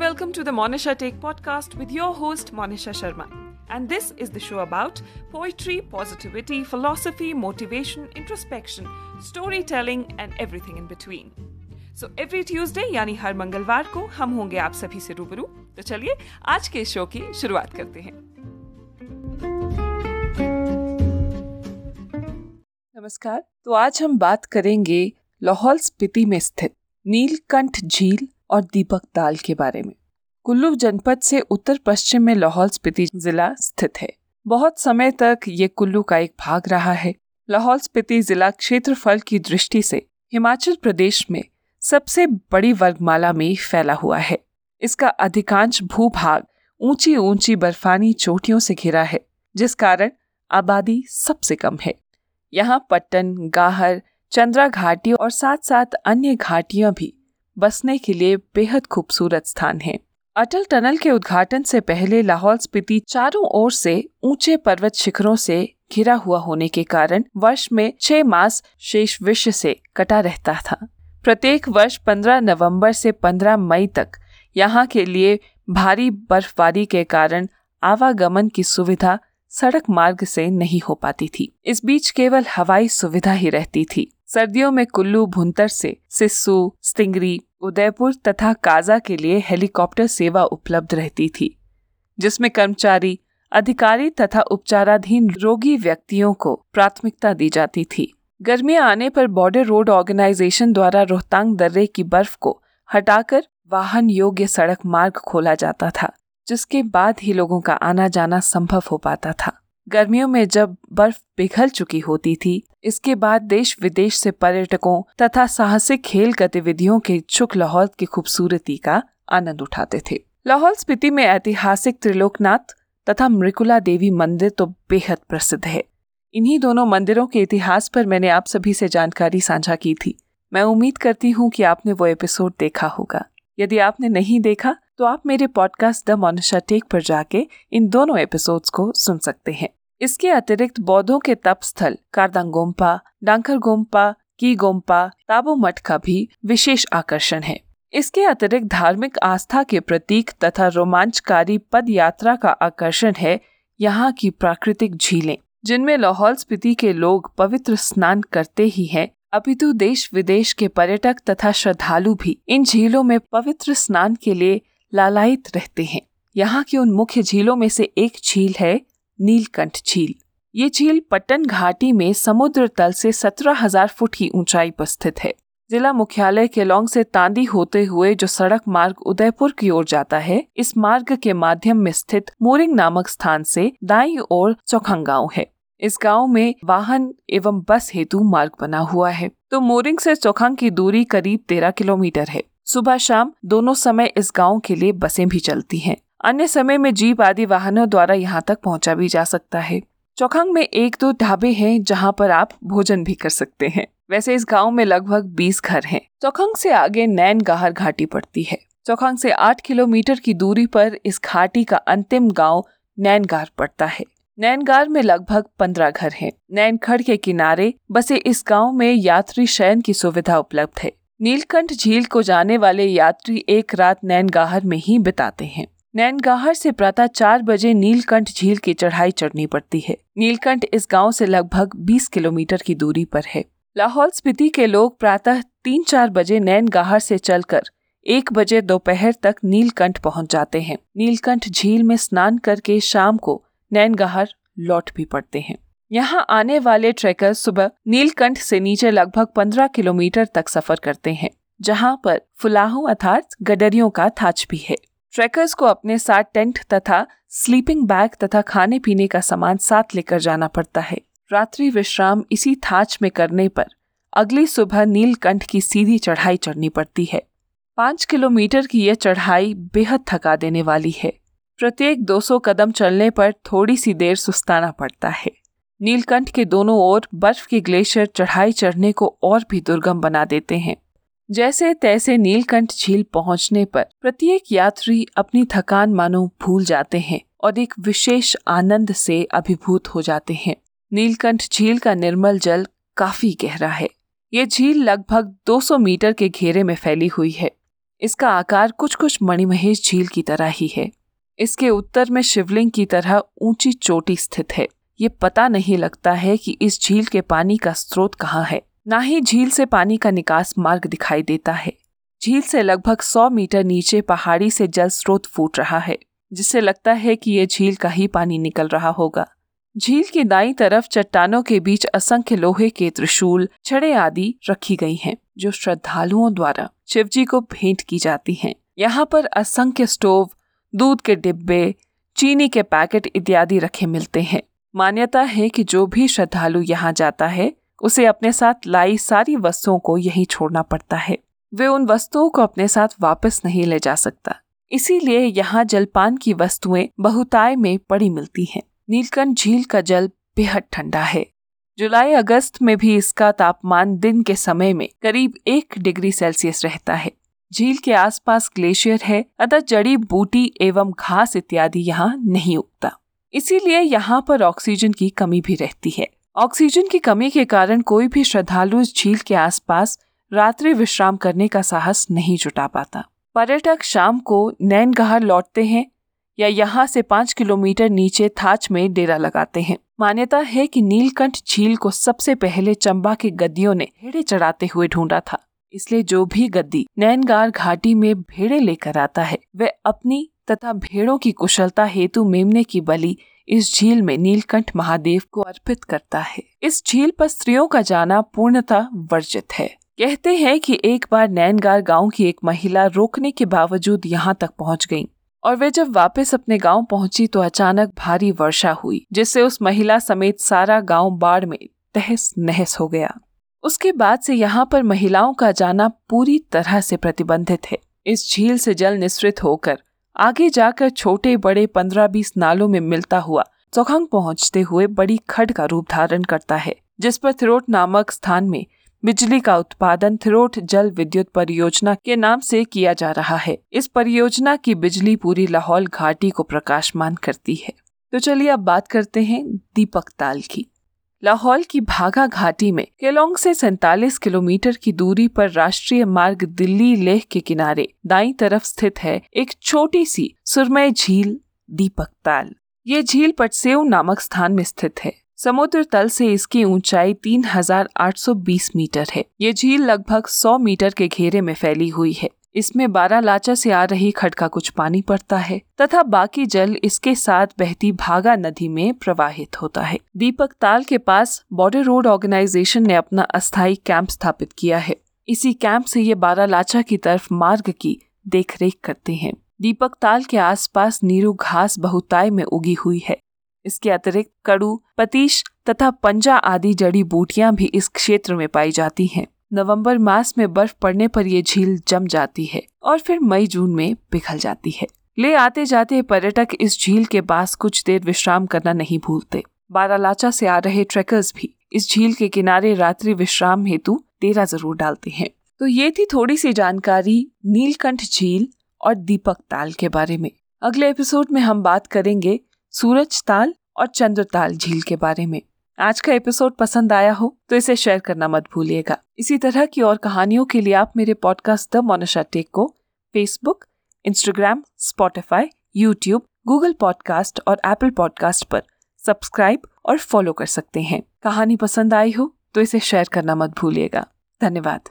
welcome to the Monisha Take podcast with your host Monisha Sharma. And this is the show about poetry, positivity, philosophy, motivation, introspection, storytelling and everything in between. So every Tuesday यानी हर मंगलवार को हम होंगे आप सभी से रूबरू तो चलिए आज के शो की शुरुआत करते हैं नमस्कार तो आज हम बात करेंगे लाहौल स्पीति में स्थित नीलकंठ झील और दीपक ताल के बारे में। कुल्लू जनपद से उत्तर पश्चिम में लाहौल स्पीति जिला स्थित है। बहुत समय तक ये कुल्लू का एक भाग रहा है। लाहौल स्पीति जिला क्षेत्रफल की दृष्टि से हिमाचल प्रदेश में सबसे बड़ी वर्गमाला में फैला हुआ है। इसका अधिकांश भूभाग ऊँची ऊँची बर्फानी चोटियों से घिरा है, जिस कारण आबादी सबसे कम है। यहाँ पट्टन, गाहर, चंद्रा घाटी और साथ साथ अन्य घाटियाँ भी बसने के लिए बेहद खूबसूरत स्थान है। अटल टनल के उद्घाटन से पहले लाहौल स्पीति चारों ओर से ऊँचे पर्वत शिखरों से घिरा हुआ होने के कारण वर्ष में छह मास शेष विश्व से कटा रहता था। प्रत्येक वर्ष 15 नवंबर से 15 मई तक यहाँ के लिए भारी बर्फबारी के कारण आवागमन की सुविधा सड़क मार्ग से नहीं हो पाती थी। इस बीच केवल हवाई सुविधा ही रहती थी। सर्दियों में कुल्लू, भुंतर से सिस्सू स्टिंगरी उदयपुर तथा काजा के लिए हेलीकॉप्टर सेवा उपलब्ध रहती थी, जिसमें कर्मचारी, अधिकारी तथा उपचाराधीन रोगी व्यक्तियों को प्राथमिकता दी जाती थी। गर्मियाँ आने पर बॉर्डर रोड ऑर्गेनाइजेशन द्वारा रोहतांग दर्रे की बर्फ़ को हटाकर वाहन योग्य सड़क मार्ग खोला जाता था, जिसके बाद ही लोगों का आना जाना संभव हो पाता था। गर्मियों में जब बर्फ़ पिघल चुकी होती थी, इसके बाद देश विदेश से पर्यटकों तथा साहसिक खेल गतिविधियों के इच्छुक लाहौल की खूबसूरती का आनंद उठाते थे। लाहौल स्पीति में ऐतिहासिक त्रिलोकनाथ तथा मृकुला देवी मंदिर तो बेहद प्रसिद्ध है। इन्हीं दोनों मंदिरों के इतिहास पर मैंने आप सभी से जानकारी साझा की थी। मैं उम्मीद करती हूँ कि आपने वो एपिसोड देखा होगा। यदि आपने नहीं देखा तो आप मेरे पॉडकास्ट द मोनिशा टेक पर जाके इन दोनों एपिसोड्स को सुन सकते हैं। इसके अतिरिक्त बौद्धों के तप स्थल कारदांगोम्पा की गोम्पा ताबो मठ का भी विशेष आकर्षण है। इसके अतिरिक्त धार्मिक आस्था के प्रतीक तथा रोमांचकारी पद यात्रा का आकर्षण है यहाँ की प्राकृतिक झीलें, जिनमें लाहौल स्पीति के लोग पवित्र स्नान करते ही हैं। अपितु देश विदेश के पर्यटक तथा श्रद्धालु भी इन झीलों में पवित्र स्नान के लिए लालायित रहते हैं। यहाँ की उन मुख्य झीलों में से एक झील है नीलकंठ झील। ये झील पट्टन घाटी में समुद्र तल से सत्रह हज़ार फुट की ऊंचाई पर स्थित है। जिला मुख्यालय केलोंग से तांदी होते हुए जो सड़क मार्ग उदयपुर की ओर जाता है, इस मार्ग के माध्यम में स्थित मोरिंग नामक स्थान से दाई ओर चौखंग गाँव है। इस गाँव में वाहन एवं बस हेतु मार्ग बना हुआ है। तो मोरिंग से चौखंग की दूरी करीब तेरह किलोमीटर है। सुबह शाम दोनों समय इस गाँव के लिए बसें भी चलती हैं। अन्य समय में जीप आदि वाहनों द्वारा यहाँ तक पहुँचा भी जा सकता है। चौखंग में एक दो ढाबे हैं जहाँ पर आप भोजन भी कर सकते हैं। वैसे इस गाँव में लगभग 20 घर हैं। चौखंग से आगे नैन गाहर घाटी पड़ती है। चौखंग से 8 किलोमीटर की दूरी पर इस घाटी का अंतिम गाँव नैनगार पड़ता है। नैनगार में लगभग 15 घर हैं। नैनखड़ के किनारे बसे इस गाँव में यात्री शयन की सुविधा उपलब्ध है। नीलकंठ झील को जाने वाले यात्री एक रात नैनगाहर में ही बिताते हैं। नैनगाहर से प्रातः चार बजे नीलकंठ झील की चढ़ाई चढ़नी पड़ती है। नीलकंठ इस गाँव से लगभग 20 किलोमीटर की दूरी पर है। लाहौल स्पीति के लोग प्रातः तीन चार बजे नैनगाहर से चलकर एक बजे दोपहर तक नीलकंठ पहुँच जाते हैं। नीलकंठ झील में स्नान करके शाम को नैनगाहर लौट भी पड़ते हैं। यहाँ आने वाले ट्रैकर सुबह नीलकंठ से नीचे लगभग पंद्रह किलोमीटर तक सफ़र करते हैं, जहाँ पर फुलाहू अर्थात गडरियों का थाच भी है। ट्रैकर्स को अपने साथ टेंट तथा स्लीपिंग बैग तथा खाने पीने का सामान साथ लेकर जाना पड़ता है। रात्रि विश्राम इसी थाच में करने पर अगली सुबह नीलकंठ की सीधी चढ़ाई चढ़नी पड़ती है। पाँच किलोमीटर की यह चढ़ाई बेहद थका देने वाली है। प्रत्येक 200 कदम चलने पर थोड़ी सी देर सुस्ताना पड़ता है। नीलकंठ के दोनों ओर बर्फ़ के ग्लेशियर चढ़ाई चढ़ने को और भी दुर्गम बना देते हैं। जैसे तैसे नीलकंठ झील पहुँचने पर प्रत्येक यात्री अपनी थकान मानो भूल जाते हैं और एक विशेष आनंद से अभिभूत हो जाते हैं। नीलकंठ झील का निर्मल जल काफ़ी गहरा है। ये झील लगभग 200 मीटर के घेरे में फैली हुई है। इसका आकार कुछ कुछ मणिमहेश झील की तरह ही है। इसके उत्तर में शिवलिंग की तरह ऊँची चोटी स्थित है। ये पता नहीं लगता है कि इस झील के पानी का स्रोत कहाँ है। न ही झील से पानी का निकास मार्ग दिखाई देता है। झील से लगभग 100 मीटर नीचे पहाड़ी से जल स्रोत फूट रहा है जिससे लगता है कि यह झील का ही पानी निकल रहा होगा। झील की दाई तरफ़ चट्टानों के बीच असंख्य लोहे के त्रिशूल छड़े आदि रखी गई हैं, जो श्रद्धालुओं द्वारा शिवजी को भेंट की जाती हैं। यहाँ पर असंख्य स्टोव दूध के डिब्बे चीनी के पैकेट इत्यादि रखे मिलते हैं। मान्यता है कि जो भी श्रद्धालु यहाँ जाता है उसे अपने साथ लाई सारी वस्तुओं को यहीं छोड़ना पड़ता है। वे उन वस्तुओं को अपने साथ वापस नहीं ले जा सकता। इसीलिए यहाँ जलपान की वस्तुएँ बहुताय में पड़ी मिलती हैं। नीलकंठ झील का जल बेहद ठंडा है। जुलाई अगस्त में भी इसका तापमान दिन के समय में करीब एक डिग्री सेल्सियस रहता है। झील के आसपास ग्लेशियर है, अतः जड़ी बूटी एवं घास इत्यादि यहाँ नहीं उगता। इसीलिए यहाँ पर ऑक्सीजन की कमी भी रहती है। ऑक्सीजन की कमी के कारण कोई भी श्रद्धालु इस झील के आसपास रात्रि विश्राम करने का साहस नहीं जुटा पाता। पर्यटक शाम को नैनगहार लौटते हैं या यहाँ से पाँच किलोमीटर नीचे थाच में डेरा लगाते हैं। मान्यता है कि नीलकंठ झील को सबसे पहले चंबा के गद्दियों ने भेड़े चढ़ाते हुए ढूंढा था। इसलिए जो भी गद्दी नैनगार घाटी में भेड़े लेकर आता है, वह अपनी तथा भेड़ों की कुशलता हेतु मेमने की बलि इस झील में नीलकंठ महादेव को अर्पित करता है। इस झील पर स्त्रियों का जाना पूर्णतः वर्जित है। कहते हैं कि एक बार नैनगार गाँव की एक महिला रोकने के बावजूद यहाँ तक पहुँच गई और वे जब वापस अपने गाँव पहुँची तो अचानक भारी वर्षा हुई, जिससे उस महिला समेत सारा गाँव बाढ़ में तहस नहस हो गया। उसके बाद से यहाँ पर महिलाओं का जाना पूरी तरह से प्रतिबंधित है। इस झील से जल निश्रित होकर आगे जाकर छोटे बड़े पंद्रह बीस नालों में मिलता हुआ चौखंग पहुँचते हुए बड़ी खड का रूप धारण करता है, जिस पर थिरोट नामक स्थान में बिजली का उत्पादन थिरोट जल विद्युत परियोजना के नाम से किया जा रहा है। इस परियोजना की बिजली पूरी लाहौल घाटी को प्रकाशमान करती है। तो चलिए अब बात करते हैं दीपक ताल की। लाहौल की भागा घाटी में केलोंग से सैतालीस किलोमीटर की दूरी पर राष्ट्रीय मार्ग दिल्ली लेह के किनारे दाई तरफ़ स्थित है एक छोटी सी सुरमय झील दीपक ताल। ये झील पटसेव नामक स्थान में स्थित है। समुद्र तल से इसकी ऊंचाई 3,820 मीटर है। ये झील लगभग 100 मीटर के घेरे में फैली हुई है। इसमें बारह लाचा से आ रही खड का कुछ पानी पड़ता है, तथा बाकी जल इसके साथ बहती भागा नदी में प्रवाहित होता है। दीपक ताल के पास बॉर्डर रोड ऑर्गेनाइजेशन ने अपना अस्थायी कैंप स्थापित किया है। इसी कैंप से ये बारह लाचा की तरफ़ मार्ग की देखरेख करते हैं। दीपक ताल के आसपास नीरू घास बहुताय में उगी हुई है। इसके अतिरिक्त कड़ू, पतीश तथा पंजा आदि जड़ी बूटियाँ भी इस क्षेत्र में पाई जाती हैं। नवंबर मास में बर्फ़ पड़ने पर यह झील जम जाती है और फिर मई, जून में पिघल जाती है। ले आते जाते पर्यटक इस झील के पास कुछ देर विश्राम करना नहीं भूलते। बारालाचा से आ रहे ट्रेकर्स भी इस झील के किनारे रात्रि विश्राम हेतु डेरा ज़रूर डालते हैं। तो ये थी थोड़ी सी जानकारी नीलकंठ झील और दीपक ताल के बारे में। अगले एपिसोड में हम बात करेंगे सूरज ताल और चंद्र ताल झील के बारे में। आज का एपिसोड पसंद आया हो तो इसे शेयर करना मत भूलिएगा। इसी तरह की और कहानियों के लिए आप मेरे पॉडकास्ट द मोनिशा टेक को Facebook Instagram Spotify YouTube Google podcast और एप्पल पॉडकास्ट पर सब्सक्राइब और फॉलो कर सकते हैं। कहानी पसंद आई हो तो इसे शेयर करना मत भूलिएगा। धन्यवाद।